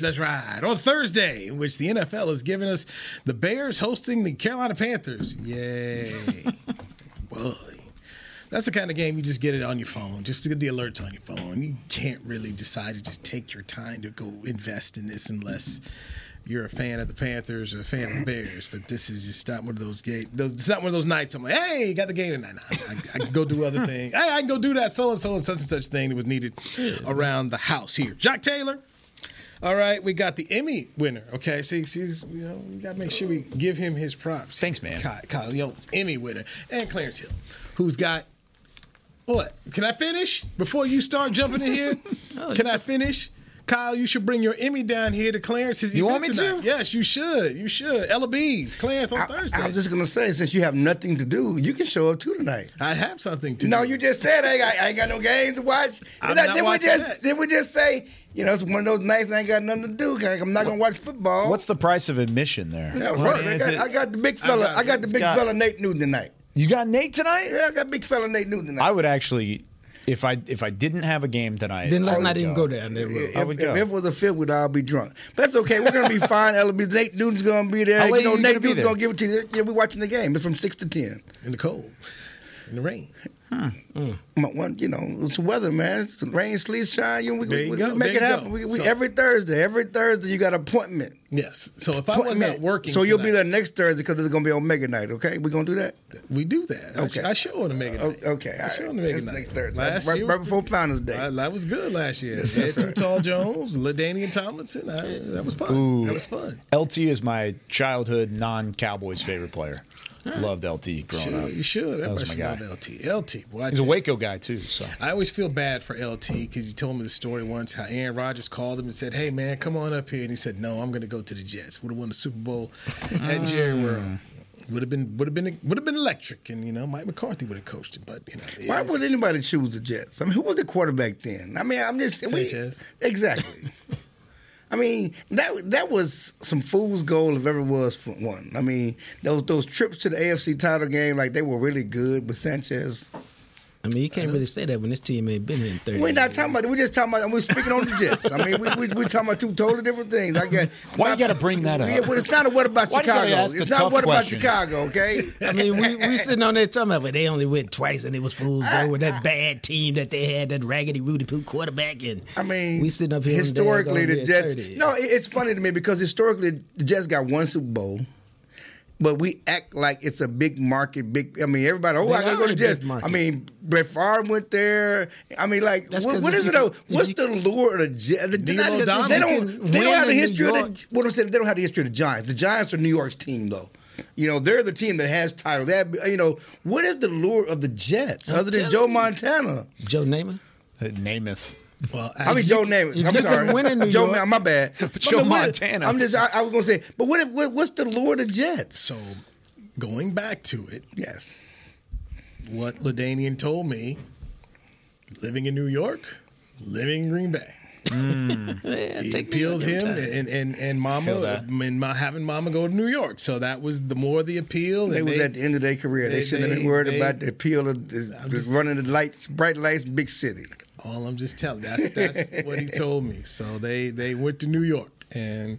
That's right. On Thursday, in which the NFL has given us the Bears hosting the Carolina Panthers. Yay. Boy. That's the kind of game you just get it on your phone, just to get the alerts on your phone. You can't really decide to just take your time to go invest in this unless you're a fan of the Panthers or a fan of the Bears. But this is just not one of those games. It's not one of those nights I'm like, hey, got the game tonight. No, I, I can go do other things. Hey, I can go do that so and so and such and such thing that was needed around the house here. Jacques Taylor. All right, we got the Emmy winner. Okay, see, see, you know, we got to make sure we give him his props. Thanks, man. Kyle, Kyle Jones, Emmy winner, and Clarence Hill, who's got what? Can I finish before you start jumping in here? Oh, Can I finish? Kyle, you should bring your Emmy down here to Clarence's You want me tonight. to? Yes, you should. You should. Ella B's, Clarence on I, Thursday. I was just gonna say, since you have nothing to do, you can show up too tonight. I have something to No, do. you just said I ain't got, I ain't got no games to watch. I'm Did I- not did we just that. did we just say, you know, it's one of those nights I ain't got nothing to do. I'm not gonna watch football. What's the price of admission there? I got, I, got, it? I got the big fella. got- I got the big got- fella Nate Newton tonight. You got Nate tonight? Yeah, I got big fella Nate Newton tonight. I would actually, if I if I didn't have a game tonight, Then let's I would not even go down there. if, I would if go. it was a fit, would I'll be drunk. But that's okay. We're gonna be fine. LB Nate Newton's gonna be there. How late you know, Nate gonna Newton's gonna give it to you. Yeah, we're watching the game. It's from six to ten. in the cold, in the rain. My mm. one, you know, it's weather, man. It's rain, sleet, shine. You, we, There you we go, make there it happen. We, we, So- every Thursday, every Thursday, you got an appointment. Yes. So if I was not working, so you'll be there next Thursday because it's gonna be Omega night. Okay, we gonna do that. We do that. I Okay. sh- I show on the Mega O- Night. okay, I all show right. on the Mega Night. next Thursday. Last Right- year right before pretty- Founders Day. I- that was good last year. That's Had Too right. Tall Jones, LaDainian Tomlinson. I, that was fun. That was fun. LT is my childhood non-Cowboys favorite player. Loved LT growing Sure, up. you should. That was Everybody my should guy. love LT. LT. Boy, I He's a Waco guy too. So I always feel bad for LT because he told me the story once how Aaron Rodgers called him and said, "Hey man, come on up here," and he said, "No, I'm going to go to the Jets. Would have won the Super Bowl at Jerry Mm. World. Would have been would have been would have been electric, and you know Mike McCarthy would have coached him, but you know it Why would anybody choose the Jets? I mean, who was the quarterback then? I mean, I'm just we- exactly. I mean, that that was some fool's gold if ever was for one. I mean, those those trips to the AFC title game, like they were really good with Sanchez. I mean, you can't really say that when this team ain't been here in 30 We're not years. talking about. It. We're just talking about. We're speaking on the Jets. I mean, we we we talking about two totally different things. I get Why you gotta bring that up? Yeah, well, it's not a what about Why do you gotta Chicago. the It's not tough what questions? about Chicago. Okay. I mean, we we sitting on there talking about, but they only went twice, and it was fools go with that bad team that they had, that raggedy Rudy Poo quarterback, and I mean, we sitting up here Historically, the Jets. No, it's funny to me because historically, the Jets got one Super Bowl. But we act like it's a big market, big. I mean, everybody. Oh, They I gotta go to a Jets. I mean, Brett Favre went there. I mean, like, That's what, 'cause what if is you it? though? can- if What's you- the lure of the Jets? The, Neil not- O'Donnell. they don't. They don't have the history of the. What I'm saying, they don't have the history of the Giants. The Giants are New York's team, though. You know, they're the team that has titles. That you know, what is the lure of the Jets other than Joe you. Montana? Joe Namath. uh, Namath. Well, I mean, Joe Namath. I'm you sorry. can win in New Joe, York- Ma- my bad. Joe But what- Montana. I'm just. I, I was gonna say, but what, what? What's the lure of the Jets? so going back to it, Yes. what LaDainian told me, living in New York, living in Green Bay. Yeah, He take appealed him and, and, and mama and ma, having mama go to New York. So that was the more the appeal. They and was at the end of their career. They, they- shouldn't have been worried they- about the appeal of the, the just- running the lights, bright lights, big city. All I'm just telling. That's that's what he told me. So they they went to New York, and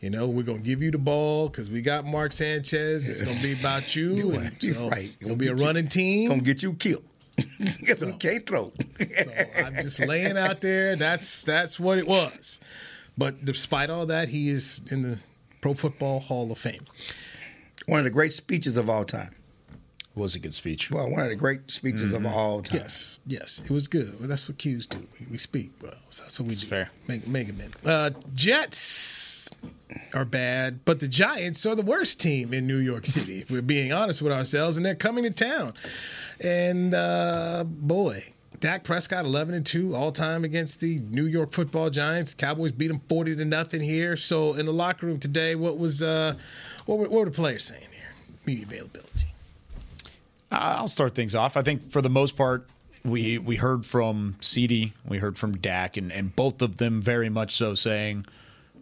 you know we're gonna give you the ball because we got Mark Sanchez. It's gonna be about you. And so right. Gonna be a Gonna you- running team. Gonna get you killed. Because we can't throw. So I'm just laying out there. That's that's what it was. But despite all that, he is in the Pro Football Hall of Fame. one of the great speeches of all time. Was a good speech. Well, one of the great speeches of all time. Yes, yes, it was good. Well, that's what Qs do. We, we speak well. So that's what we That's do. fair. Make, make it, man. Uh, Jets are bad, but the Giants are the worst team in New York City. if we're being honest with ourselves, and they're coming to town. And uh, boy, Dak Prescott, eleven and two all time against the New York Football Giants. Cowboys beat them forty to nothing here. So in the locker room today, what was uh, what were, what were the players saying here? Media availability. I'll start things off. I think for the most part, we we heard from CD, we heard from Dak, and, and both of them very much so saying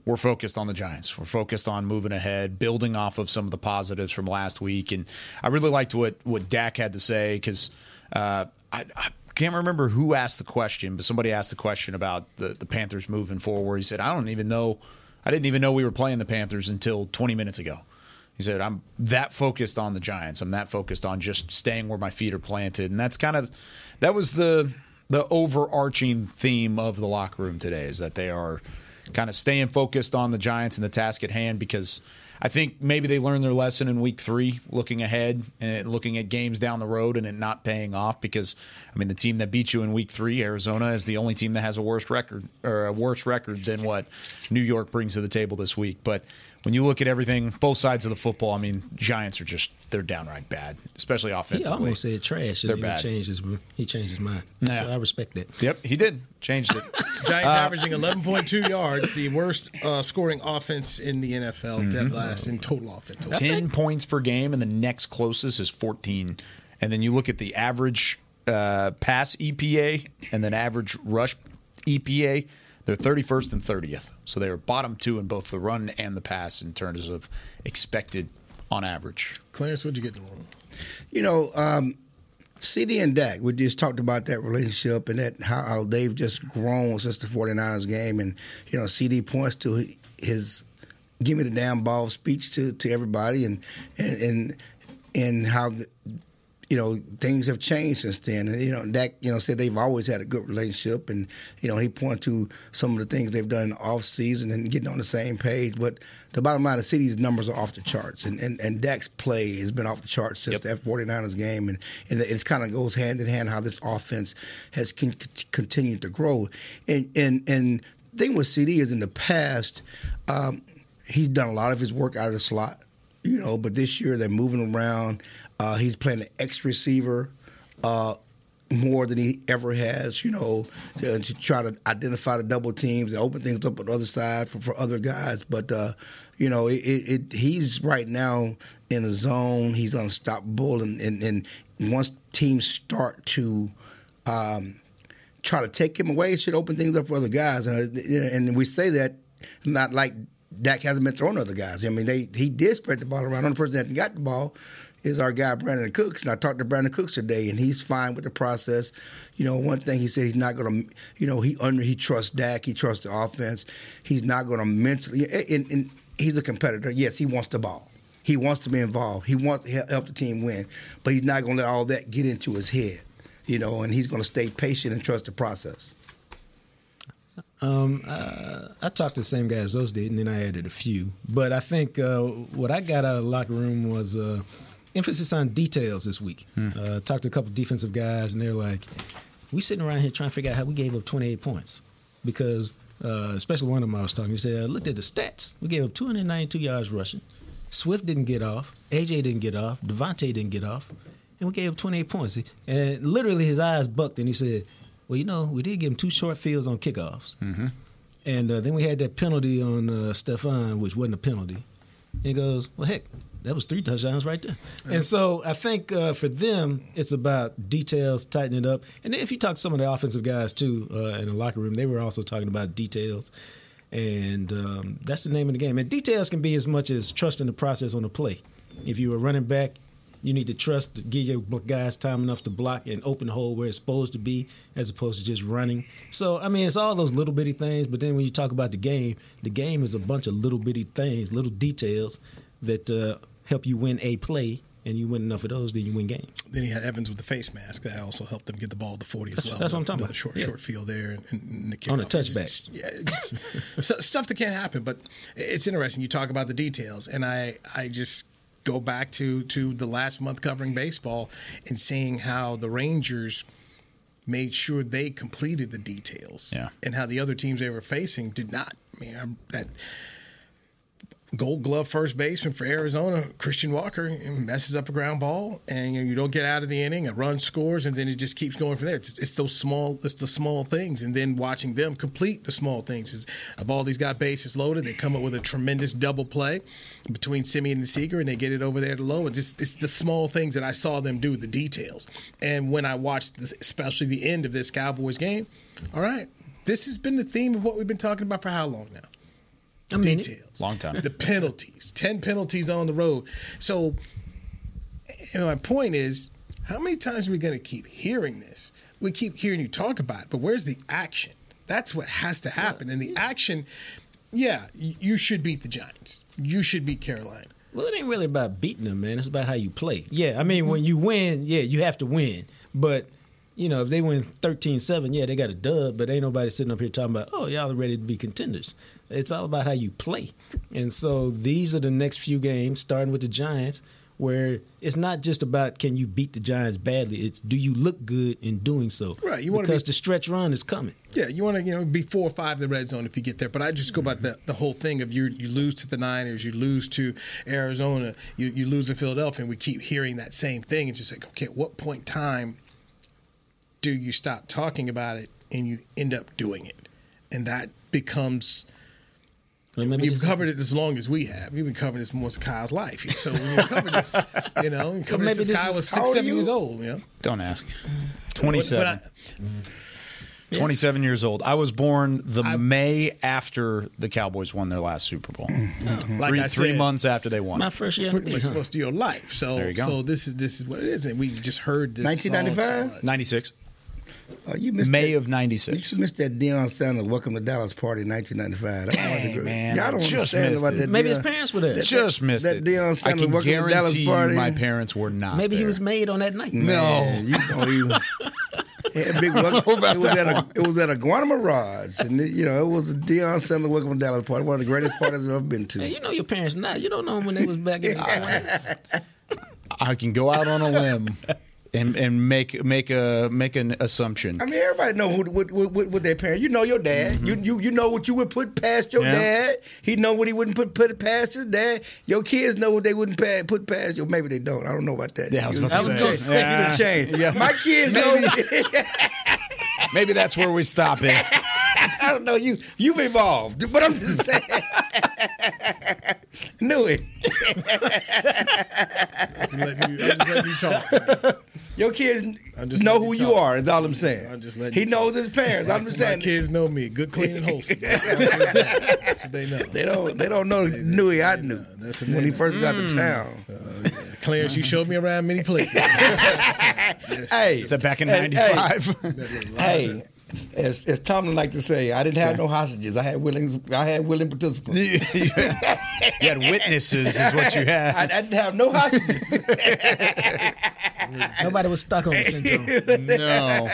we're focused on the Giants. We're focused on moving ahead, building off of some of the positives from last week. And I really liked what what Dak had to say because uh, I, I can't remember who asked the question, but somebody asked the question about the, the Panthers moving forward. He said, I don't even know, I didn't even know we were playing the Panthers until 20 minutes ago. He said, I'm that focused on the Giants. I'm that focused on just staying where my feet are planted. And that's kind of, that was the, the overarching theme of the locker room today is that they are kind of staying focused on the Giants and the task at hand because I think maybe they learned their lesson in week three, looking ahead and looking at games down the road and it not paying off. Because I mean, the team that beat you in week three, Arizona, is the only team that has a worse record or a worse record than what New York brings to the table this week. But when you look at everything, both sides of the football, I mean, Giants are just they're downright bad, especially offensively. He almost said trash, They're bad. he changed his he changed his mind. Yeah. So I respect that. Yep, he did changed it. Giants averaging 11.2 yards, the worst uh, scoring offense in the NFL, dead last in total offense. 10 points per game, and the next closest is 14. And then you look at the average uh, pass EPA and then average rush EPA, they're 31st and 30th. So they are bottom two in both the run and the pass in terms of expected on average. Clarence, what'd you get in the room? You know, um, CD and Dak, we just talked about that relationship and that how, how they've just grown since the 49ers game. And, you know, CD points to his give me the damn ball speech to, to everybody and, and, and, and how, the, you know, things have changed since then. And, you know, Dak, you know, said they've always had a good relationship. And, you know, he pointed to some of the things they've done in the offseason and getting on the same page. But the bottom line, the city's numbers are off the charts. And, and, and Dak's play has been off the charts since Yep. that 49ers game. And, and it kind of goes hand in hand how this offense has con- continued to grow. And, and, and the thing with CD is in the past, um, he's done a lot of his work out of the slot, you know, but this year they're moving around. Uh, he's playing an X receiver uh, more than he ever has, you know, to, to try to identify the double teams and open things up on the other side for, for other guys. But, uh, you know, it, it, it, he's right now in the zone. He's unstoppable. And, and, and once teams start to um, try to take him away, it should open things up for other guys. And, uh, and we say that not like Dak hasn't been throwing to other guys. I mean, they he did spread the ball around. on The person that got the ball is our guy Brandin Cooks, and I talked to Brandin Cooks today, and he's fine with the process. You know, one thing he said he's not going to, you know, he under he trusts Dak, he trusts the offense. He's not going to mentally, and, and he's a competitor. Yes, he wants the ball. He wants to be involved. He wants to help the team win, but he's not going to let all that get into his head. You know, and he's going to stay patient and trust the process. Um, uh, I talked to the same guy as those did, and then I added a few. But I think uh, what I got out of the locker room was uh, emphasis on details this week. Uh, talked to a couple defensive guys, and they're like, "We sitting around here trying to figure out how we gave up 28 points because." Uh, especially one of them I was talking. He said, "I looked at the stats. We gave up 292 yards rushing. Swift didn't get off. AJ didn't get off. DeVonta didn't get off, and we gave up 28 points." And literally, his eyes bucked, and he said, "Well, you know, we did give him two short fields on kickoffs." And uh, then we had that penalty on uh, Stephon, which wasn't a penalty. And he goes, well, heck, that was three touchdowns right there. And so I think uh, for them, it's about details, tightening it up. And if you talk to some of the offensive guys too uh, in the locker room, they were also talking about details. And um, that's the name of the game. And details can be as much as trusting the process on the play. If you're a running back, you need to trust, to give your guys time enough to block and open the hole where it's supposed to be, as opposed to just running. So, I mean, it's all those little bitty things. But then when you talk about the game, the game is a bunch of little bitty things, little details that uh, help you win a play. And you win enough of those, then you win games. Then he had Evans with the face mask that also helped them get the ball to 40 as well. that's what I'm talking about. Short, Yeah. short field there and, and the On a touchback. Yeah, so- stuff that can't happen. But it's interesting. You talk about the details, and I, I just go back to to the last month covering baseball and seeing how the Rangers made sure they completed the details, Yeah. and how the other teams they were facing did not. I mean, I'm, that Gold Glove first baseman for Arizona, Christian Walker, messes up a ground ball, and you, know, you don't get out of the inning. A run scores, and then it just keeps going from there. It's, it's those small, it's the small things, and then watching them complete the small things. Is Baldy's got bases loaded, they come up with a tremendous double play between Semien and Seager, and they get it over there to Lowe. And just it's the small things that I saw them do, the details. And when I watched, this, especially the end of this Cowboys game, all right, this has been the theme of what we've been talking about for how long now? I mean, details. Long time. The penalties, 10 penalties on the road. So, you know, my point is, how many times are we going to keep hearing this? We keep hearing you talk about it, but where's the action? That's what has to happen. And the action, yeah, you should beat the Giants. You should beat Carolina. Well, it ain't really about beating them, man. It's about how you play. Yeah, I mean, when you win, yeah, you have to win. But, you know, if they win 13 7, yeah, they got a dub, but ain't nobody sitting up here talking about, oh, y'all are ready to be contenders. It's all about how you play. And so these are the next few games, starting with the Giants, where it's not just about can you beat the Giants badly, it's do you look good in doing so. Right, you wanna Because be- the stretch run is coming. Yeah, you want to you know be four or five in the red zone if you get there. But I just go about the, the whole thing of you you lose to the Niners, you lose to Arizona, you, you lose to Philadelphia, and we keep hearing that same thing. It's just like, okay, at what point in time do you stop talking about it and you end up doing it? And that becomes Well, you've this- covered it as long as we have. We've been covering this more as Kyle's life. So when you covered this, you know, and covered maybe this since this Kyle was six, seven you? years old. You know, Don't ask. But- 27. but I- 27 years old. I was born the May after the Cowboys won their last Super Bowl. Mm-hmm. Oh. Mm-hmm. like three, I three months after they won. My first year in the pretty much huh? most of your life. So There you go. so this is this is what it is, and we've just heard this. 1995? song 96. Oh, you missed May that. of You missed that Deion Sanders Welcome to Dallas party in 1995. That's one of the Dang, good- man. Y'all don't Just understand about it. that. Maybe his parents were there. that- Just missed that it. Deion I Sanders can Welcome to Dallas guarantee you party. my parents were not. Maybe he was made on that night. Man, you don't even. Yeah, big welcome. It was, at a, it was at a Guantanamo Mirage, and it, you know it was a Deion Sanders Welcome to Dallas party, one of the greatest parties I've ever been to. Hey, you know your parents now. You don't know them when they was back in the 20s. I can go out on a limb and, and make make a make an assumption. I mean, everybody know who what, what, what, their parents. You know your dad. Mm-hmm. You you you know what you would put past your Yeah. dad. He know what he wouldn't put put past his dad. Your kids know what they wouldn't pa- put past you. Maybe they don't. I don't know about that. Yeah, I was You- about to say. done changed. You done Yeah. Yeah. My kids know. Maybe that's where we stop it. I don't know. You you've evolved, but I'm just saying. Knew it. Just letting you, I'm just letting you talk. Your kids just know who you you are. Is all I'm saying. I'm just letting he you knows talk. his parents. I'm just saying. My saying. kids know me, good, clean, and wholesome. That's, that's, that's what they know. They don't. They don't know Newy. I knew That's when they he know. first got to mm. town. Uh, Clarence, you showed me around many places. Hey, Is that back in hey, '95? Hey, as, as Tomlin like to say, I didn't have no hostages. I had willing. I had willing participants. you had witnesses, is what you had. I didn't have no hostages. Nobody was stuck on the syndrome. No,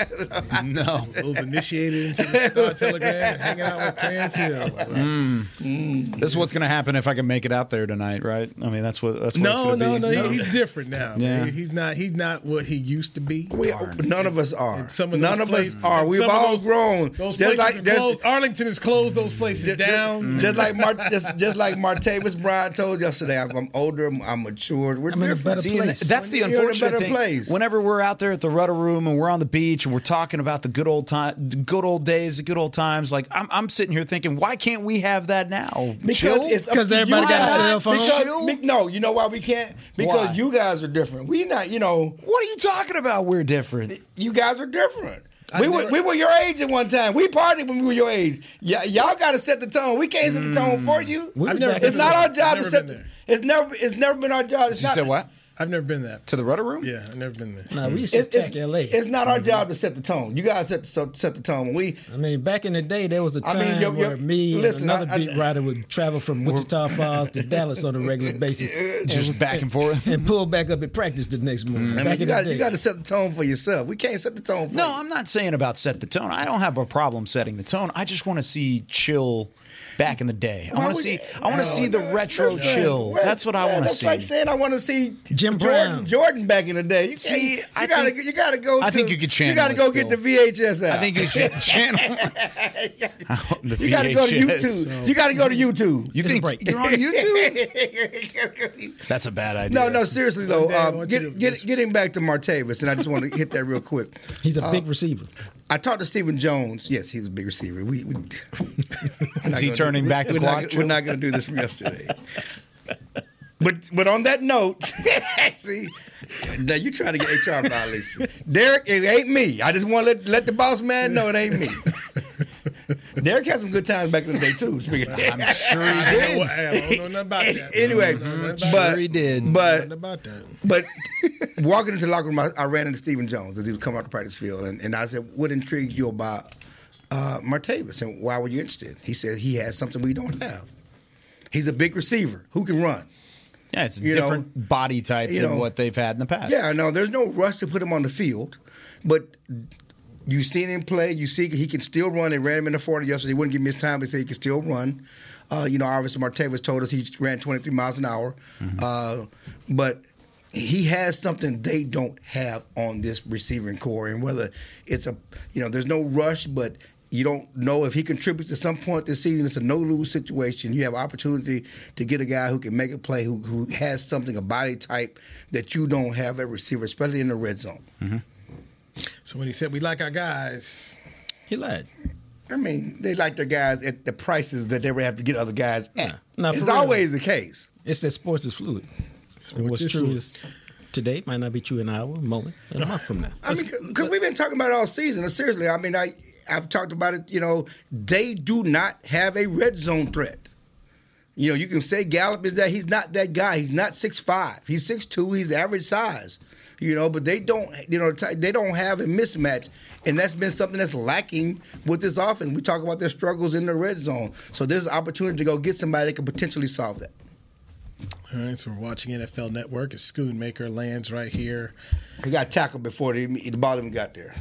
no. Those initiated into the Star Telegram and hanging out with Clarence Hill. Mm. Mm. This is what's going to happen if I can make it out there tonight, right? I mean, that's what. That's what No, it's no, gonna no, be. He's different now. Yeah. man. He's not. He's not what he used to be. We, none of us are. And some of none those of us are. We've some of all those- grown. Those just places like are closed. Arlington has closed those places just, down. just like Mar- just, just like Martavis Bryant told yesterday. I'm, I'm older. I'm, I'm matured. We're I'm in a different. better See, and place. that's the You're in a unfortunate thing. place. Whenever we're out there at the Rudder Room and we're on the beach and we're talking about the good old time, good old days, the good old times, like I'm, I'm sitting here thinking, why can't we have that now? Because Chill? it's up 'Cause to everybody got a guys. cell phone? Because, be- no, you know why we can't? Because Why? you guys are different. We not, you know, What are you talking about? We're different. you guys are different. I we were never- we were your age at one time. We partied when we were your age. Y- y'all got to set the tone. We can't set the tone for mm. you. I've was never back been It's not the- our job to set. The, there. it's never. It's never been our job. It's You not, said what? I've never been that. To the Rudder Room? Yeah, I've never been there. No, we used to It's, it's, LA. it's not our mm-hmm. job to set the tone. You guys set the, set the tone. We I mean, back in the day, there was a time mean, yo- yo- where me listen, and another I- I- beat writer would travel from Wichita Falls to Dallas on a regular basis, Just back and forth. and pull back up at practice the next morning. Mm-hmm. I mean, you got you got to set the tone for yourself. We can't set the tone for No, you. I'm not saying about set the tone. I don't have a problem setting the tone. I just want to see chill back in the day. I want to see. you- I want to see the retro Listen, chill. well, That's what I want to that's see. like saying I want to see Jim Jordan, Brown. Jordan back in the day. You See, can't- I you gotta think- you gotta go. I to, think you could channel You gotta it go get the. VHS out. I think you should channel. the you gotta go to VHS. YouTube. You gotta go to YouTube. You think break. you're on YouTube? YouTube. That's a bad idea. No, no, seriously though. One day I Um, get, get, just- getting back to Martavis, and I just want to hit that real quick. He's a Uh, big receiver. I talked to Stephen Jones. Yes, he's a big receiver. We, we Is he turning back the we're clock? Not, we're not going to do this from yesterday. But but on that note, see, now you trying to get HR violation. Derek, it ain't me. I just want to let, let the boss man know it ain't me. Derek had some good times back in the day too. Speaking of I'm sure he I did. don't I don't know nothing about that. anyway, I don't know nothing about but that. he did. But Nothing about that. but walking into the locker room, I, I ran into Stephen Jones as he was coming out the practice field, and, and I said, "What intrigued you about uh, Martavis, and why were you interested?" He said, "He has something we don't have. He's a big receiver who can run." Yeah, it's a You know, different body type you than know, what they've had in the past. Yeah, no, there's no rush to put him on the field, but you've seen him play. You see he can still run. They ran him in the 40 yesterday. They wouldn't give him his time. They say he can still run. Uh, you know, obviously Martavis told us he ran 23 miles an hour, uh, but he has something they don't have on this receiving core. And whether it's a, you know, there's no rush, but you don't know if he contributes at some point this season. It's a no lose situation. You have opportunity to get a guy who can make a play, who, who has something, a body type that you don't have at receiver, especially in the red zone. Mm-hmm. So when he said we like our guys, He lied. I mean, they like their guys at the prices that they would have to get other guys at. Yeah. No, for it's real. always the case. It's that sports is fluid. and what's is true fluid. is today might not be true in an hour, a moment, and a month from now. I mean, because we've been talking about it all season. Seriously, I mean, I I've talked about it. You know, they do not have a red zone threat. You know, you can say Gallup is that he's not that guy. He's not six five. He's six two. He's average size. You know, but they don't. You know, they don't have a mismatch, and that's been something that's lacking with this offense. We talk about their struggles in the red zone. So there's an opportunity to go get somebody that can potentially solve that. all right. So we're watching NFL Network. A Schoonmaker lands right here. He got tackled before the, the ball even got there.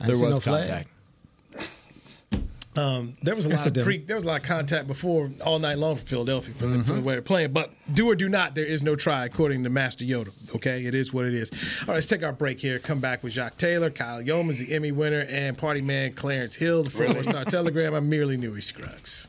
I There was no contact. Um, there was a lot of pre, there was a lot of contact before all night long for Philadelphia for, the, for the way they're playing. But do or do not, there is no try according to Master Yoda. Okay, it is what it is. All right, let's take our break here. Come back with Jacques Taylor, Kyle Youmans, the Emmy winner, and party man Clarence Hill, the four star Telegram. I merely Newy Scruggs.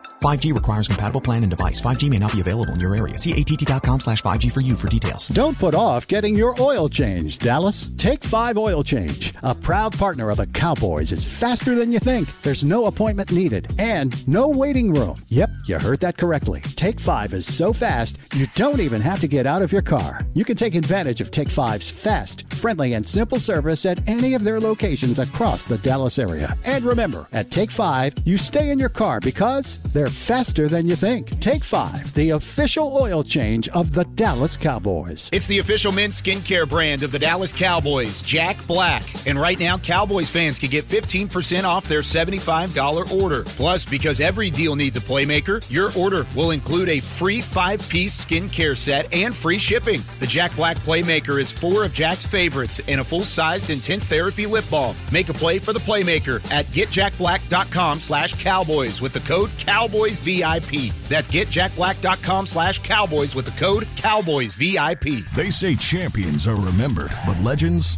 5G requires compatible plan and device. 5G may not be available in your area. See att.com slash 5G for you for details. Don't put off getting your oil change, Dallas. Take 5 Oil Change, a proud partner of the Cowboys, is faster than you think. There's no appointment needed and no waiting room. Yep, you heard that correctly. Take 5 is so fast, you don't even have to get out of your car. You can take advantage of Take 5's fast, friendly, and simple service at any of their locations across the Dallas area. And remember, at Take 5, you stay in your car because they're faster than you think. Take 5, the official oil change of the Dallas Cowboys. It's the official men's skincare brand of the Dallas Cowboys, Jack Black. And right now, Cowboys fans can get 15% off their $75 order. Plus, because every deal needs a playmaker, your order will include a free five piece skincare set and free shipping. The Jack Black Playmaker is four of Jack's favorites and a full sized intense therapy lip balm. Make a play for the Playmaker at getjackblack.com slash cowboys with the code CowboysVIP. That's getjackblack.com slash cowboys with the code CowboysVIP. They say champions are remembered, but legends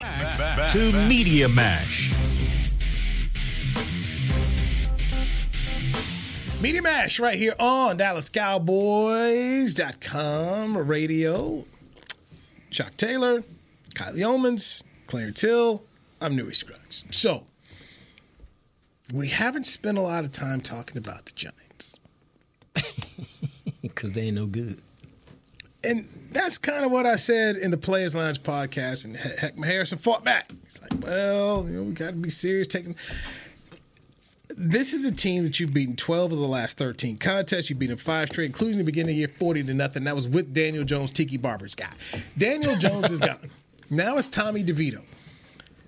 To Media Mash. Media Mash right here on DallasCowboys.com radio. Chuck Taylor, Kyle Youmans, Claire Till. I'm Newy Scruggs. So, we haven't spent a lot of time talking about the Giants. Because they ain't no good. And that's kind of what I said in the Players Lounge podcast. And He- Heckman Harrison fought back. He's like, well, you know, we got to be serious. Taking this is a team that you've beaten 12 of the last 13 contests. You've beaten five straight, including the beginning of the year, 40 to nothing. That was with Daniel Jones, Tiki Barber's guy. Daniel Jones is gone. Now it's Tommy DeVito.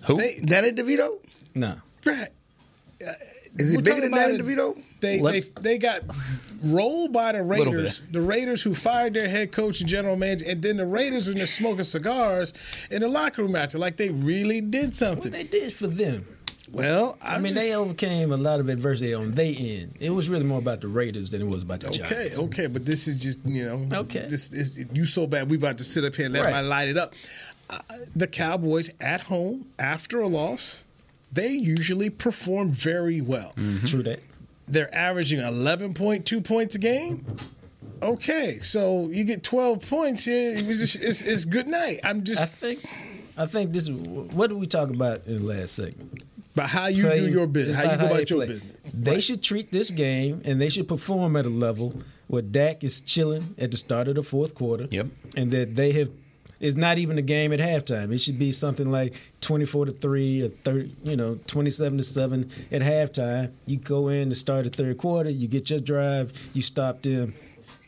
Who? They, Danny DeVito? No. right. Uh, is he We're bigger than Danny about. DeVito? They, Let- they they got rolled by the Raiders. The Raiders who fired their head coach and general manager, and then the Raiders were just smoking cigars in the locker room after, like they really did What something. they did for them. Well, i I'm mean, just, they overcame a lot of adversity on their end. It was really more about the Raiders than it was about the Cowboys. okay, Giants. okay, but this is just you know, Okay. This is you so bad. We about to sit up here and let Right. my light it up. Uh, the Cowboys at home after a loss, they usually perform very well. True that. They're averaging 11.2 points a game. Okay, so you get 12 points here. It was just, it's, it's good night. I'm just. I just think. I think this. What did we talk about in the last segment? about how you Play- do your business, how you go they about your play. business. They should treat this game and they should perform at a level where Dak is chilling at the start of the fourth quarter. Yep. And that they have. It's not even a game at halftime. It should be something like twenty-four to three or thirty, you know, twenty-seven to seven at halftime. You go in to start the third quarter. You get your drive. You stop them.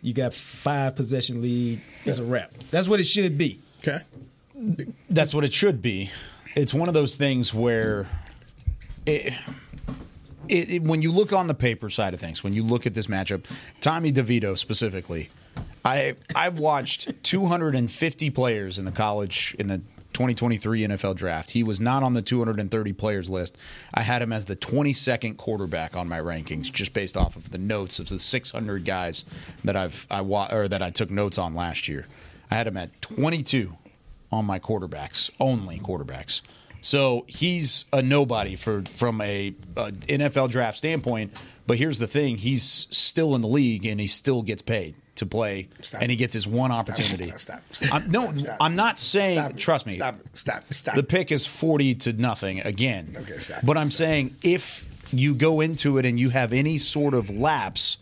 You got five possession lead. It's a wrap. That's what it should be. Okay. That's what it should be. It's one of those things where, it, it, it- when you look on the paper side of things, when you look at this matchup, Tommy DeVito specifically, I I've watched 250 players in the college in the 2023 NFL draft. He was not on the 230 players list. I had him as the 22nd quarterback on my rankings, just based off of the notes of the 600 guys that I've I wa- or that I took notes on last year. I had him at 22 on my quarterbacks, only quarterbacks. So he's a nobody for from a, a NFL draft standpoint. But here's the thing: he's still in the league and he still gets paid to play, Stop. and he gets his one opportunity. Stop. Stop. I'm, no. I'm not saying. Trust me. Stop. Stop. Stop The pick is 40 to nothing again. Okay, stop. But I'm saying if you go into it and you have any sort of lapse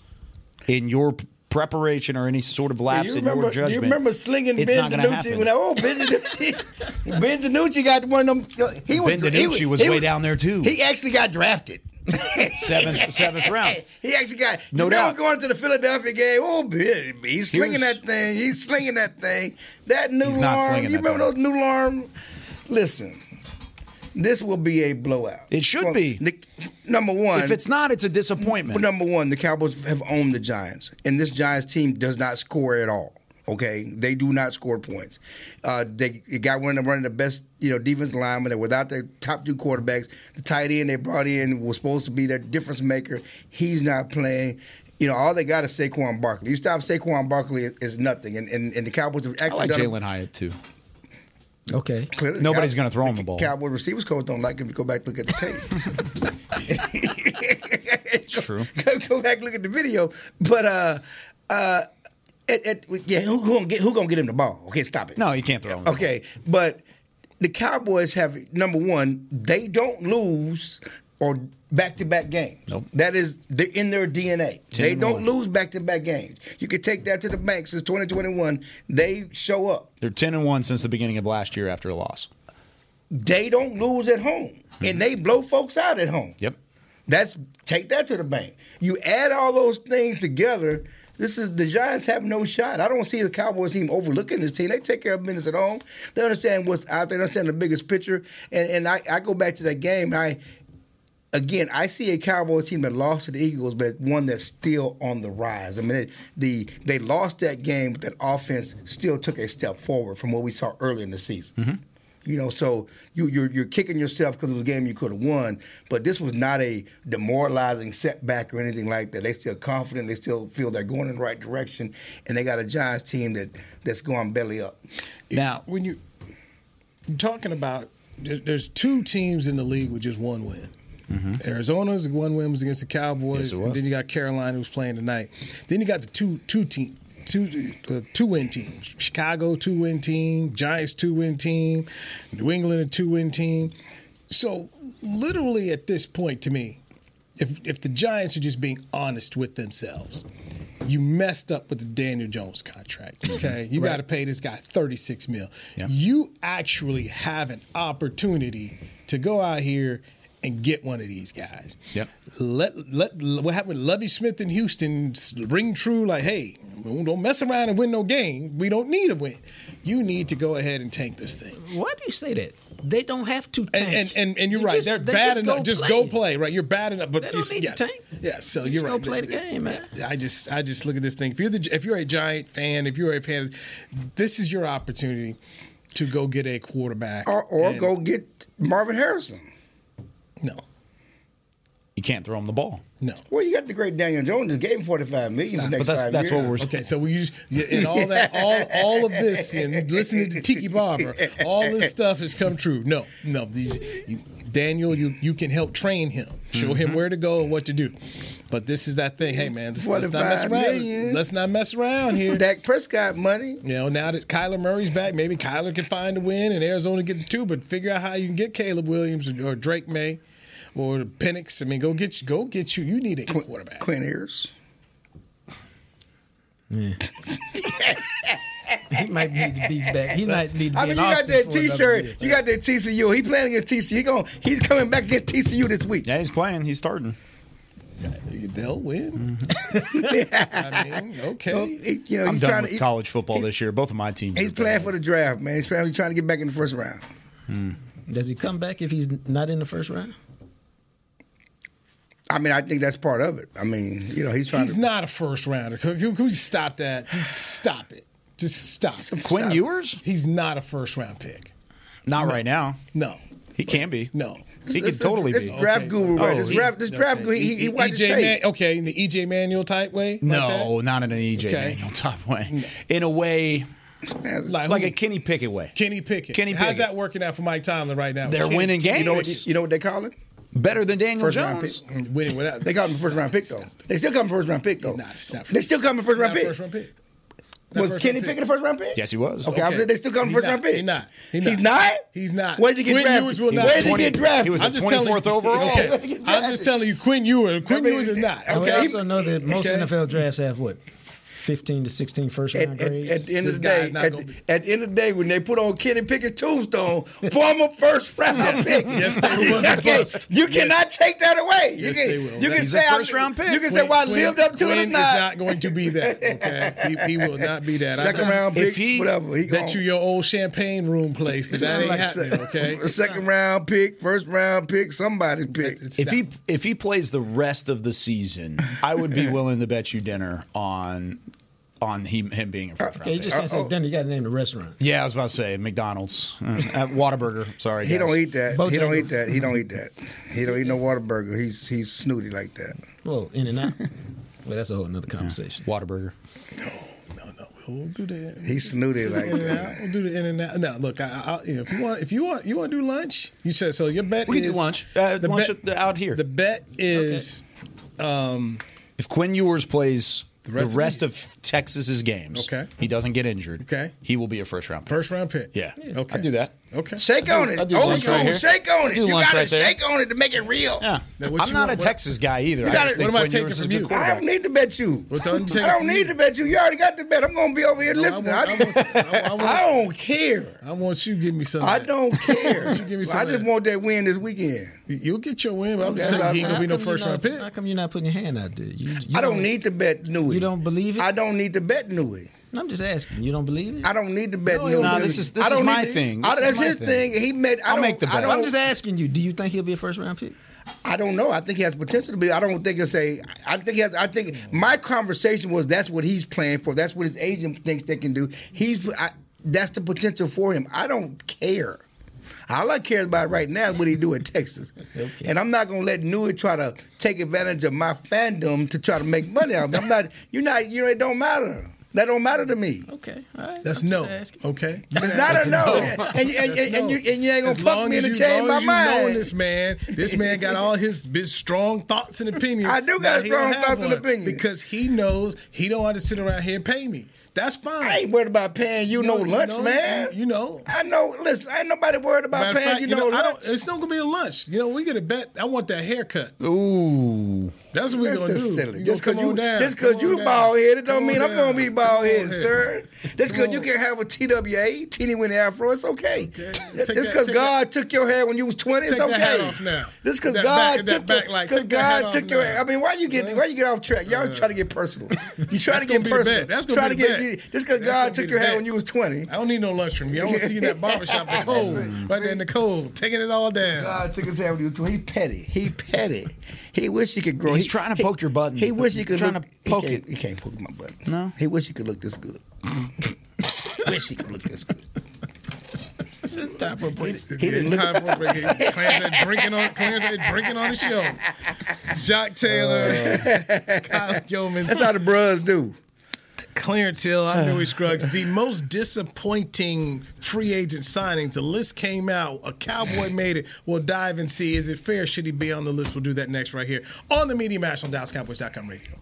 in your preparation or any sort of lapse you in remember, your judgment, you remember slinging it's Ben DiNucci? When, oh, Ben DiNucci, Ben DiNucci got one of them. He was, Ben he DiNucci was he way down there, too. He actually got drafted. seventh seventh round. He actually got. No doubt. Going to the Philadelphia game? Oh, Ben, he's slinging Here's- that thing. He's slinging that thing. That new He's not slinging you remember thing. those new alarm? Listen, this will be a blowout. It should Well, be. the- number one, If it's not, it's a disappointment. Number one, the Cowboys have owned the Giants, and this Giants team does not score at all. Okay, they do not score points. Uh, they, they got one of one of the best, you know, defense linemen. They're without their top two quarterbacks. The tight end they brought in was supposed to be their difference maker. He's not playing. You know, all they got is Saquon Barkley. You stop Saquon Barkley is, is nothing, and, and and the Cowboys have I actually like Jalin Hyatt too. Okay. Clearly, Nobody's Cow- gonna throw him the ball. Cowboy receivers coach don't like him. Go back look at the tape. it's True. go, go back look at the video. But uh, uh, it, it, yeah, who, who gonna get who gonna get him the ball? Okay, stop it. No, you can't throw him. Okay, but the Cowboys have number one. They don't lose or back to back games. Nope. That is they're in their DNA. They don't lose back to back games. You can take that to the bank since 2021. They show up. They're ten and one since the beginning of last year after a loss. They don't lose at home, hmm. and they blow folks out at home. Yep. That's take that to the bank. You add all those things together. This is the Giants have no shot. I don't see the Cowboys team overlooking this team. They take care of business at home. They understand what's out there. They understand the biggest picture. And and I, I go back to that game. I again, I see a Cowboys team that lost to the Eagles, but one that's still on the rise. I mean, it, the they lost that game, but that offense still took a step forward from what we saw early in the season. Mm-hmm. You know, so you, you're you're kicking yourself because it was a game you could have won, but this was not a demoralizing setback or anything like that. They still confident. They still feel they're going in the right direction, and they got a Giants team that that's going belly up. Now, when you you're talking about there's two teams in the league with just one win. Mm-hmm. Arizona's one win was against the Cowboys, Yes, it and then you got Carolina who's playing tonight. Then you got the two two team two uh, two win teams. Chicago two win team, Giants two win team, New England a two win team. So literally at this point, to me, if if the Giants are just being honest with themselves, you messed up with the Daniel Jones contract. Okay, you got to pay this guy thirty six mil. Yeah. You actually have an opportunity to go out here and get one of these guys. Yep. Let let what happened with Lovie Smith in Houston ring true. Like, hey, don't mess around and win no game. We don't need a win. You need to go ahead and tank this thing. Why do you say that? They don't have to tank. And, and and and you're You right. just- They're they bad just enough. go just play. go play. Right. You're bad enough. But They don't just, need to tank. Yeah. So You you're just right. go play the game, man. I just I just look at this thing. If you're the if you're a Giant fan, if you're a fan, this is your opportunity to go get a quarterback Or, or And- go get Marvin Harrison. No you can't throw him the ball. no. Well, you got the great Daniel Jones. Just gave him forty five million for the next But that's five that's years. what we're Okay, so we use yeah, and all that, all all of this, and listening to Tiki Barber, all this stuff has come true. No, no, these you, Daniel, you you can help train him, show Mm-hmm. him where to go and what to do. But this is that thing. Hey, man, let's not mess around. million. Let's not mess around here. Dak Prescott money. You know, now that Kyler Murray's back, maybe Kyler can find a win and Arizona get the two, but figure out how you can get Caleb Williams or, or Drake Maye or Penix. I mean, go get you, go get you. You need a quarterback. Quinn Ewers. he might need to be back. He might need to be I mean, you got that T-shirt. You got that TCU. He playing against TCU. He going he's coming back against TCU this week. Yeah, he's playing. He's starting. They'll win. Mm-hmm. I mean, okay. So, he- you know, I'm he's done trying with to. he- college football this year. Both of my teams. He's are playing bad. for the draft, man. He's trying, he's trying to get back in the first round. Does he come back if he's not in the first round? I mean, I think that's part of it. I mean, you know, he's trying He's to. not a first rounder. Can, can we stop that? Just stop it. Just stop. it. Quinn Ewers? He's not a first round pick. Not right now. No, He can be. no. He This- could totally this be. draft Okay. guru, right? Oh, this he- draft, this draft guru, he, he, watched the EJ. Man, okay, in the EJ Manuel type way. like No, that? not in an EJ Okay. Manuel top way. In a way, like, like who? a Kenny Pickett way. Kenny Pickett. Kenny Pickett. How's that working out for Mike Tomlin right now? They're Kenny- winning games. You know what? You know what they call it? Better than Daniel First round Jones. Mm, winning without. They call him first round pick though. They still call him first round pick though. Nah, it's not They still call him first round pick. First round pick. Not Was Kenny round Pickett a first round pick? Yes, he was. Okay, Okay. I- they still call him first not. round pick. He not. He He's not. not. He's not. Where did he get Quinn drafted? Will not. Where did he get drafted? he was a I'm just 24th overall. Okay. I'm just telling you, Quinn Ewers. Quinn Ewers is not. And we also know that most Okay. NFL drafts have what, fifteen to 16 first round at, grades. at the end This of the day, not at, gonna be- at the end of the day, when they put on Kenny Pickett's tombstone, former first round pick. Yes, they will. Okay, Bust. You cannot take that away. You Yes, can, they will. You can He's say a I- first-round pick. You can say, "Well, I lived up to Quinn it." or is not. not going to be that. Okay, he, he will not be that. Second I, round If pick, he- whatever. He Bet gone. you your old champagne room place that that ain't Like happening. se- Okay, Second round pick, first round pick, somebody's pick. It's If not. he if he plays the rest of the season, I would be willing to bet you dinner on on him, him being a first round okay, you pick. just can't say Uh-oh. dinner. You got to name the restaurant. Yeah, I was about to say McDonald's, uh, at Whataburger. Sorry, He guys. don't eat that. He don't eat that. He don't eat that. He don't eat no Whataburger. He's he's snooty like that. Well, In and Out. well, that's a whole nother conversation. Whataburger. no, no, no. we'll do that. He's snooty like that. out. We'll do the in and out. No, look, I, I, you know, if you want, if you want, you want to do lunch. You said so. Your bet We can is do lunch. Uh, the lunch bet- at the- out here. The bet is If Quinn Ewers plays the rest rest, of of, Texas's games, Okay. he doesn't get injured. Okay. he will be a first round pick. first round pick. Yeah. Okay. I'd do that. Okay. Shake on it. I Old lunch school, right shake on it. You gotta right there. shake on it to make it real. Yeah. Now, I'm you not want- a what- Texas guy either. I gotta- what am I taking from is a good you? I don't need to bet you. What I don't need you? to bet you. You already got the bet. I'm gonna be over here No, I listening. want- I, I want- I- I want- I don't care. I want you to give me some. I don't care. You give me some I just want that win this weekend. You'll get your win, but I'm just saying he so ain't gonna be no come first you're round not- pick. How come you're not putting your hand out there? You, you I don't need to bet Newy. You don't believe it? I don't need to bet Newy. I'm just asking. You don't believe it? I don't need to bet No, Newy. no, this is- this I is don't my to- thing. This is that's his thing. thing. He made. I I'll don't, make the bet. I'm just asking you. Do you think he'll be a first round pick? I don't know. I think he has potential to be. I don't think it's a. I think he has. I think my conversation was that's what he's playing for. That's what his agent thinks they can do. He's. I, that's the potential for him. I don't care. All I care about right now is what he do in Texas, and I'm not gonna let Newy try to take advantage of my fandom to try to make money out of me. I'm not. You're not. You know, it don't matter. That don't matter to me. Okay, all right. That's I'm no. just asking. Okay. It's not a no. And, and, and, and, you, and you ain't gonna As fuck me in as the you- chain long my as you knowing mind. this man, this man got all his, his strong thoughts and opinions. I do got Now, strong thoughts and opinions. because he knows he don't want to sit around here and pay me. That's fine. I ain't worried about paying you no, No, you lunch, know, man. you know. I know. Listen, I ain't nobody worried about paying fact, you, you no I lunch. don't, it's not gonna be a lunch. You know, we get a bet. I want that haircut. Ooh. That's what we're gonna do. silly. You Just because you, down. just Come 'cause you bald headed, don't Come mean on I'm gonna be bald headed, sir. Just because you can have a TWA, teeny weeny afro, it's okay. Okay. Just because God took your hair when you was 20, it's Take that okay. hat off now. Just because God that took back your, light. cause Take that God took your hair. I mean, why you get why you get off track? Y'all uh-huh. trying to get personal. You trying That's to get gonna be the personal. That's gonna be to the get bet. you- just because God took your the hair when you was 20. I don't need no lunch from you. I want to see you in that barbershop, the oh, cold, right there in the cold, taking it all down. God took his hair when he was 20. He petty. He petty. He wish he could grow. He's he, trying to he- poke your button. He wish he could Trying look, to poke he can't, it. He can't poke my button. No? He wish he could look this good. wish he could look this good. Time for a break. He didn't look. Time for a break. Clarence had drinking on Clarence had drinking on the show. Jacques Taylor, uh. Kyle Gilman, That's how the bros do. Clarence Hill, Billy Scruggs. The most disappointing free agent signings. The list came out. A Cowboy made it. We'll dive and see is it fair? Should he be on the list? We'll do that next right here on the Media Mash on DallasCowboys.com radio.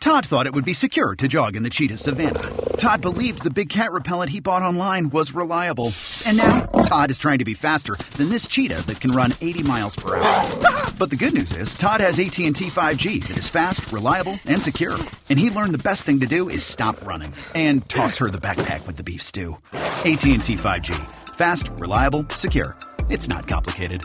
Todd thought it would be secure to jog in the cheetah savannah. Todd believed the big cat repellent he bought online was reliable. And now, Todd is trying to be faster than this cheetah that can run 80 miles per hour. But the good news is, Todd has AT&T 5G that is fast, reliable, and secure. And he learned the best thing to do is stop running and toss her the backpack with the beef stew. AT&T 5G. Fast, reliable, secure. It's not complicated.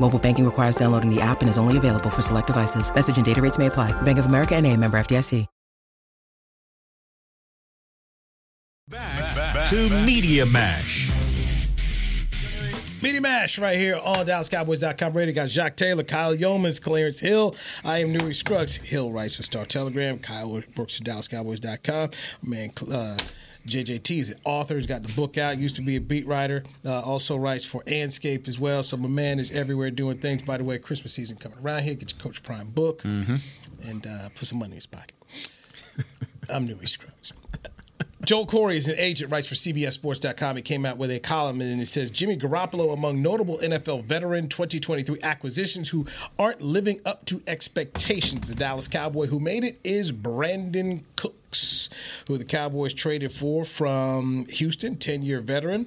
Mobile banking requires downloading the app and is only available for select devices. Message and data rates may apply. Bank of America and a member FDIC. Back, to Media Mash. Media Mash right here on DallasCowboys.com radio. Got Jacques Taylor, Kyle Youmans, Clarence Hill. I am Newy Scruggs. Hill writes for Star Telegram. Kyle works for DallasCowboys.com. Man, uh, JJT is an author. He's got the book out. Used to be a beat writer. Uh, also writes for Anscape as well. So my man is everywhere doing things. By the way, Christmas season coming around here. Get your Coach Prime book Mm-hmm. and uh, put some money in his pocket. I'm Newy Scruggs. Joel Corry is an agent, writes for CBSSports.com. He came out with a column and it says Jimmy Garoppolo among notable NFL veteran 2023 acquisitions who aren't living up to expectations. The Dallas Cowboy who made it is Brandin Who the Cowboys traded for from Houston, 10 year veteran.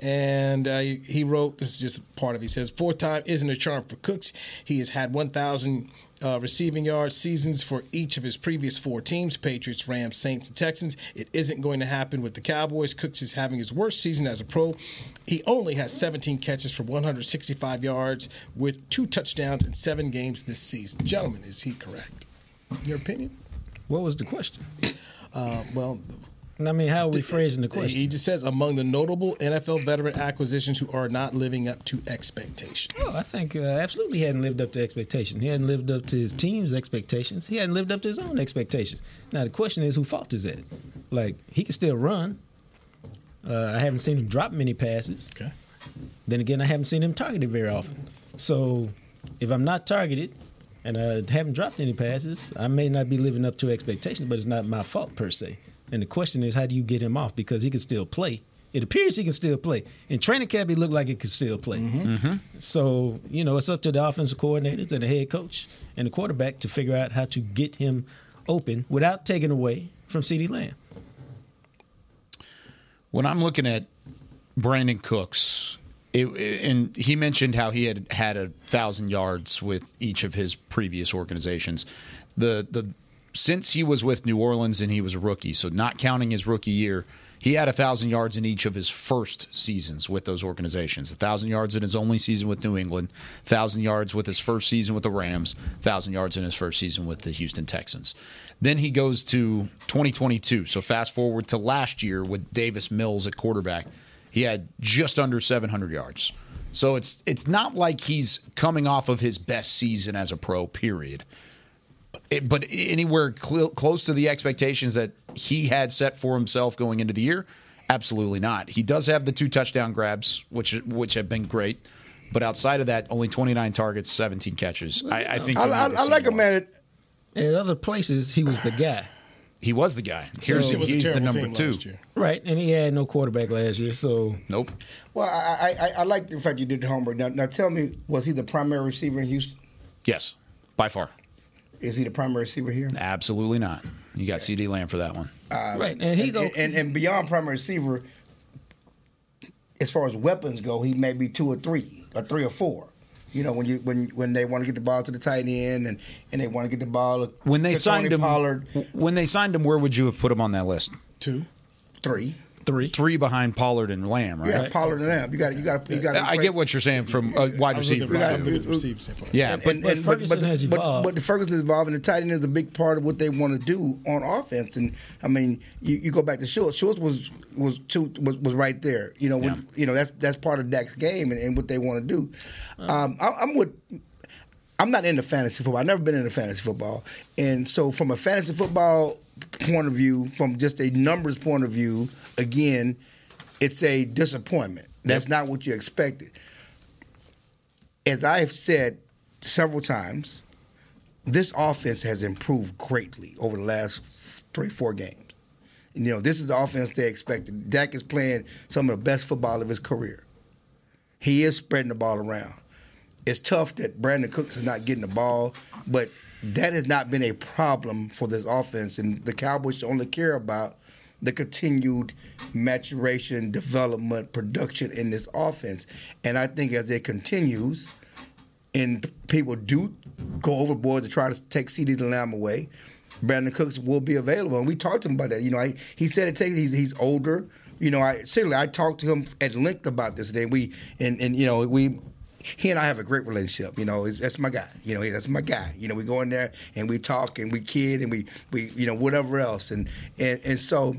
And uh, he wrote this is just part of it. He says, Four time isn't a charm for Cooks. He has had 1,000 uh, receiving yards seasons for each of his previous four teams Patriots, Rams, Saints, and Texans. It isn't going to happen with the Cowboys. Cooks is having his worst season as a pro. He only has 17 catches for 165 yards with two touchdowns in seven games this season. Gentlemen, is he correct? Your opinion? What was the question? Uh, well, I mean, how are we phrasing the question? He just says among the notable NFL veteran acquisitions who are not living up to expectations. Oh, I think uh, absolutely he hadn't lived up to expectations. He hadn't lived up to his team's expectations. He hadn't lived up to his own expectations. Now the question is, who fault is that? Like he can still run. Uh, I haven't seen him drop many passes. Okay. Then again, I haven't seen him targeted very often. So if I'm not targeted and uh, I haven't dropped any passes, I may not be living up to expectations, but it's not my fault per se. And the question is, how do you get him off? Because he can still play. It appears he can still play. And training camp, he looked like he could still play. Mm-hmm. Mm-hmm. So, you know, it's up to the offensive coordinators and the head coach and the quarterback to figure out how to get him open without taking away from CeeDee Lamb. When I'm looking at Brandin Cooks, it, and he mentioned how he had had a thousand yards with each of his previous organizations. The the since he was with New Orleans and he was a rookie, so not counting his rookie year, he had a thousand yards in each of his first seasons with those organizations. A thousand yards in his only season with New England, thousand yards with his first season with the Rams, thousand yards in his first season with the Houston Texans. Then he goes to 2022. So fast forward to last year with Davis Mills at quarterback, he had just under 700 yards. So it's it's not like he's coming off of his best season as a pro. Period. It- but anywhere cl- close to the expectations that he had set for himself going into the year, absolutely not. He does have the two touchdown grabs, which which have been great, but outside of that, only 29 targets, 17 catches. I, I think I, I, I see like a more. man. That, In other places, he was the guy. He was the guy. Here's So- he's the number two. Right, and he had no quarterback last year, so Nope. well, I, I I like the fact you did the homework. Now, now tell me, was he the primary receiver in Houston? Yes, by far. Is he the primary receiver here? Absolutely not. You got CeeDee Lamb for that one. Uh, Right, and he and, go- and, and beyond primary receiver, as far as weapons go, he may be two or three, or three or four. You know, when you when when they want to get the ball to the tight end and, and they want to get the ball When they signed Tony him, Pollard, when they signed him, where would you have put him on that list? Two, three, three, three behind Pollard and Lamb, right? yeah, Pollard and Lamb. You got you got you got. I get what you're saying from a wide I was looking receiver. for got- the receiver standpoint. Yeah, And- but, and- but and- but, Ferguson but, has evolved. but the Ferguson is evolving. The tight end is a big part of what they want to do on offense. And I mean, you, you go back to Schultz. Schultz was was two was, was right there. You know, when, you know that's that's part of Dak's game and, and what they want to do. Um, I, I'm with. I'm not into fantasy football. I've never been into fantasy football, and so from a fantasy football point of view, from just a numbers point of view, again, it's a disappointment. That's not what you expected as I've said several times, this offense has improved greatly over the last three, four games. You know, this is the offense they expected. Dak is playing some of the best football of his career. He is spreading the ball around. It's tough that Brandin Cooks is not getting the ball, but that has not been a problem for this offense. And the Cowboys only care about the continued maturation, development, production in this offense. And I think as it continues, and people do go overboard to try to take CeeDee Lamb away, Brandin Cooks will be available. And we talked to him about that. You know, I, he said it takes. He's, he's older. You know, I seriously, I talked to him at length about this today. We and and you know we. He and I have a great relationship. You know, that's my guy. You know, that's my guy. You know, we go in there and we talk and we kid and we, we you know whatever else and and and so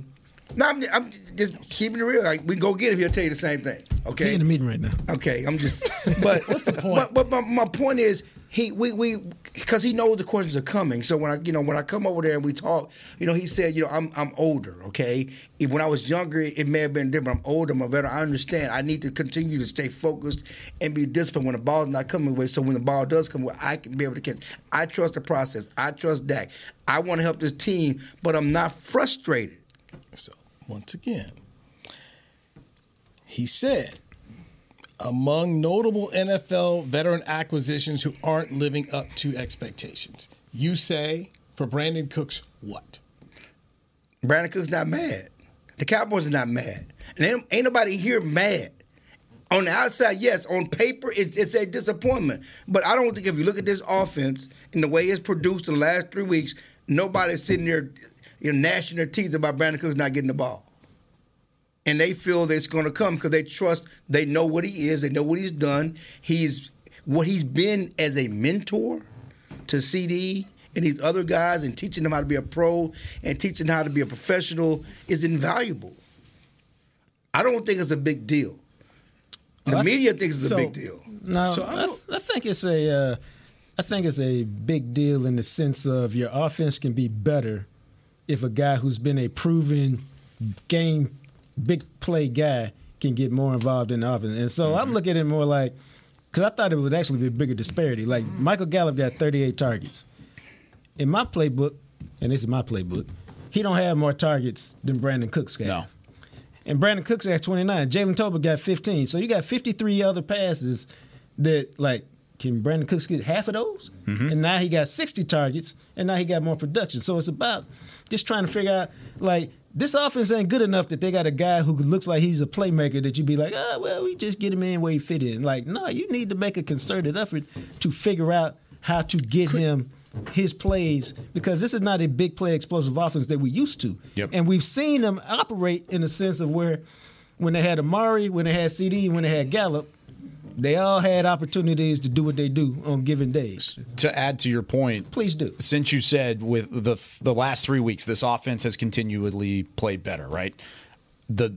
No, I'm, I'm just keeping it real. Like, we go get him. He'll tell you the same thing. Okay. He in a meeting right now. Okay, I'm just. But what's the point? But, but my, my point is, he we we because he knows the questions are coming. So when I you know when I come over there and we talk, you know, he said, you know, I'm I'm older. Okay, when I was younger, it may have been different. I'm older. I'm better. I understand. I need to continue to stay focused and be disciplined when the ball's not coming away. So when the ball does come away, I can be able to catch. I trust the process. I trust Dak. I want to help this team, but I'm not frustrated. So once again, he said among notable NFL veteran acquisitions who aren't living up to expectations. You say for Brandin Cooks, what? Brandin Cooks not mad. The Cowboys are not mad. And ain't, ain't nobody here mad. On the outside, yes. On paper, it's, it's a disappointment. But I don't think if you look at this offense and the way it's produced in the last three weeks, nobody's sitting there you know, gnashing their teeth about Brandin Cooks not getting the ball and they feel that it's going to come because they trust. They know what he is. They know what he's done. He's what he's been as a mentor to CeeDee and these other guys, and teaching them how to be a pro and teaching them how to be a professional is invaluable. I don't think it's a big deal. The Well, I- media thinks it's so- a big deal. No, So I I, I think it's a, uh, I think it's a big deal in the sense of your offense can be better if a guy who's been a proven game big play guy can get more involved in the offense. And so Mm-hmm. I'm looking at it more like because I thought it would actually be a bigger disparity. Like Michael Gallup got 38 targets. In my playbook, and this is my playbook, he don't have more targets than Brandin Cooks got. No. And Brandin Cooks got 29. Jalen Tolbert got 15. So you got 53 other passes that, like, can Brandin Cooks get half of those? Mm-hmm. And now he got 60 targets, and now he got more production. So it's about just trying to figure out, like, this offense ain't good enough that they got a guy who looks like he's a playmaker that you be like, oh, well, we just get him in where he fit in. Like, no, you need to make a concerted effort to figure out how to get him his plays because this is not a big play explosive offense that we used to. Yep. And we've seen them operate in the sense of where when they had Amari, when they had CeeDee, when they had Gallup, they all had opportunities to do what they do on given days. To add to your point, please do. Since you said with the the last three weeks, this offense has continually played better, right? The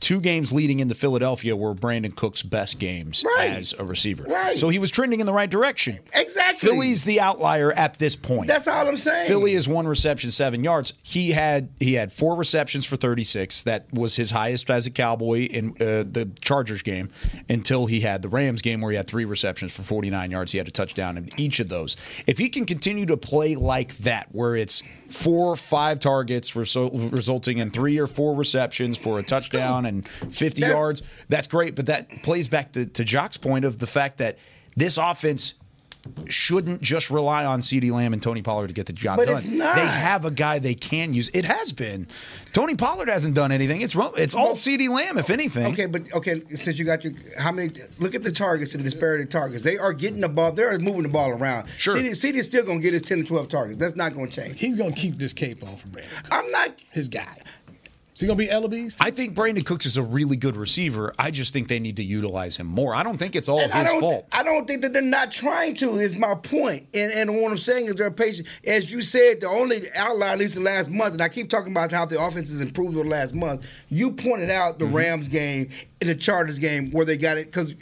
two games leading into Philadelphia were Brandin Cook's best games right. as a receiver. Right. So he was trending in the right direction. Exactly. Philly's the outlier at this point. That's all I'm saying. Philly is one reception, seven yards. He had he had four receptions for 36. That was his highest as a Cowboy in uh, the Chargers game until he had the Rams game where he had three receptions for 49 yards. He had a touchdown in each of those. If he can continue to play like that, where it's four or five targets result, resulting in three or four receptions for a touchdown and 50 yards, that's great. But that plays back to, to Jacques's point of the fact that this offense shouldn't just rely on CeeDee Lamb and Tony Pollard to get the job But done. it's not. They have a guy they can use. It has been. Tony Pollard hasn't done anything. It's it's all CeeDee Lamb, if anything. Okay, but okay, since you got your how many? Look at the targets and the disparity of targets. They are getting the ball. They're moving the ball around. Sure. CeeDee, CeeDee is still going to get his ten to twelve targets. That's not going to change. He's going to keep this cape on for Brandin. I'm not his guy. Is he going to be Ellaby's? I think Brandin Cooks is a really good receiver. I just think they need to utilize him more. I don't think it's all And his don't, fault. I don't think that they're not trying to. Is my point. And and what I'm saying is they're patient. As you said, the only outlier, at least the last month, and I keep talking about how the offense has improved over the last month. You pointed out the mm-hmm. Rams game and the Chargers game where they got it because.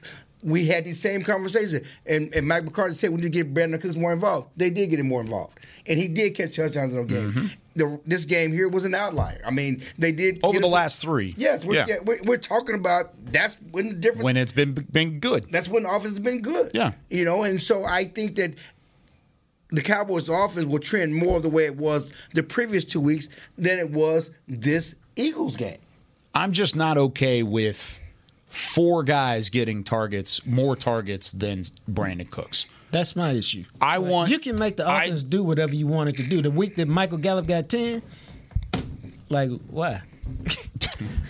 We had these same conversations, and, and Mike McCarthy said we need to get Brandin Cooks more involved. They did get him more involved, and he did catch touchdowns in those games. Mm-hmm. The, this game here was an outlier. I mean, they did Over the him- last three. Yes, we're, Yeah. yeah, we're, we're talking about that's when the difference when it's been been good. that's when the offense has been good. Yeah. You know, and so I think that the Cowboys offense will trend more of the way it was the previous two weeks than it was this Eagles game. I'm just not okay with four guys getting targets, more targets than Brandin Cooks. That's my issue. I want you can make the offense do whatever you want it to do. The week that Michael Gallup got ten, like why?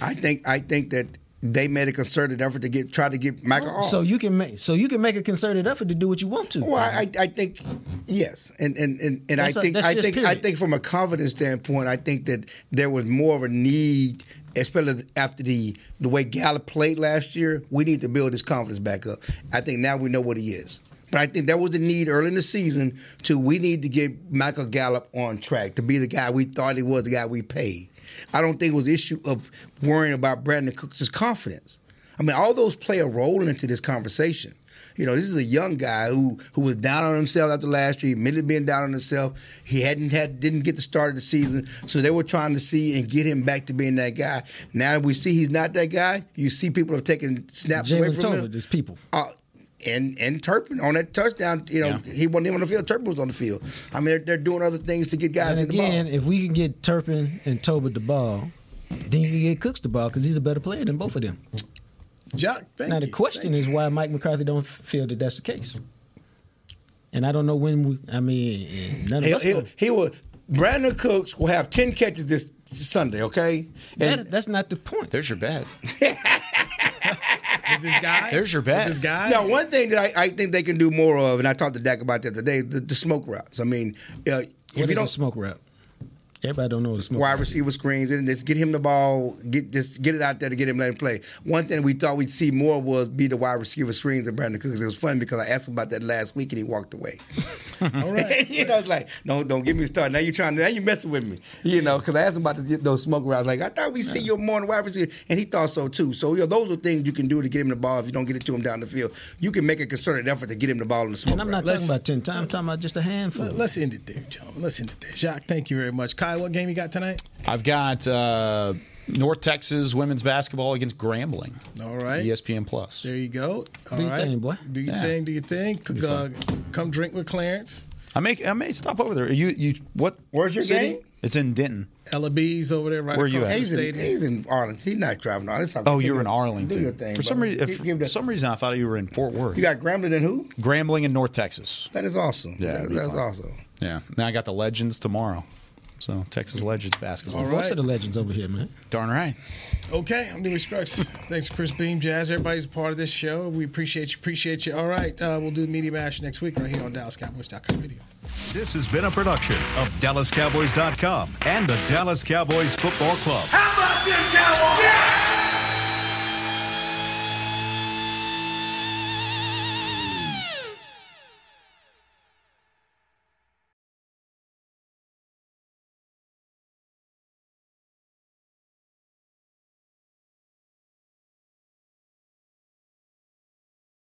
I think I think that they made a concerted effort to get try to get Michael off. So you can make so you can make a concerted effort to do what you want to. Well, I, I think yes, and and and, and I That's a- think that's I think I think from a confidence standpoint, I think that there was more of a need, especially after the the way Gallup played last year. We need to build his confidence back up. I think now we know what he is. But I think there was a need early in the season to we need to get Michael Gallup on track to be the guy we thought he was, the guy we paid. I don't think it was issue of worrying about Brandin Cooks' confidence. I mean, all those play a role into this conversation. You know, this is a young guy who who was down on himself after last year, admitted being down on himself. He hadn't had didn't get the start of the season, so they were trying to see and get him back to being that guy. Now that we see he's not that guy, you see people have taken snaps away Jalen from him. Tolbert, there's people. Uh, and and Turpin on that touchdown, you know, he wasn't even on the field. Turpin was on the field. I mean, they're, they're doing other things to get guys And in the ball. again, if we can get Turpin and Tolbert the ball, then you can get Cooks the ball because he's a better player than both of them. Jacques, thank now the you. question is why Mike McCarthy don't feel that that's the case. And I don't know when we. I mean, none of He'll, us. he'll, he will. Brandin Cooks will have ten catches this Sunday. Okay, and That, that's not the point. There's your bet. This guy. There's your bet. This guy. Now, one thing that I, I think they can do more of, and I talked to Dak about that today, the, the smoke routes. I mean, uh, if What you is a don't smoke route? Everybody don't know what a smoke wide route is. receiver screens and just get him the ball, get just get it out there to get him let him play. One thing we thought we'd see more was be the wide receiver screens of Brandin Cooks. It was funny because I asked him about that last week and he walked away. All right. you know, it's like, no, don't get me started. Now you're trying to, now you messing with me. You know, because I asked him about the, those smoke routes. Like, I thought we'd see you more on the wide receiver. And he thought so too. So, you know, those are things you can do to get him the ball if you don't get it to him down the field. You can make a concerted effort to get him the ball in the smoke And I'm not route. talking about 10 times, I'm talking about just a handful. Let, us end it there, gentlemen. Let's end it there. Jacques, thank you very much. Kai, what game you got tonight? I've got uh, North Texas women's basketball against Grambling. All right. ESPN Plus. There you go. All Do your right. thing, boy. Do your Yeah. thing. Do your thing. Uh, come drink with Clarence. I may I may stop over there. You you what? Where's your city? game? It's in Denton. Ella B's over there right Where you at? the He's in, he's in Arlington. He's not traveling. on. It's Oh, you're in Arlington. Do your thing. for some brother. reason, Give- give for some reason, I thought you were in Fort Worth. you got Grambling and who? Grambling in North Texas. That is awesome. Yeah, That- that's fun. awesome. Yeah. Now I got the Legends tomorrow. So Texas Legends basketball. All Voice of the legends over here, man. Darn right. Okay, I'm Newy Scruggs. Thanks, Chris Beam, Jazz. Everybody's a part of this show. We appreciate you. Appreciate you. All right, uh, we'll do Media Mash next week right here on DallasCowboys.com video. This has been a production of DallasCowboys.com and the Dallas Cowboys Football Club. How about this, Cowboys?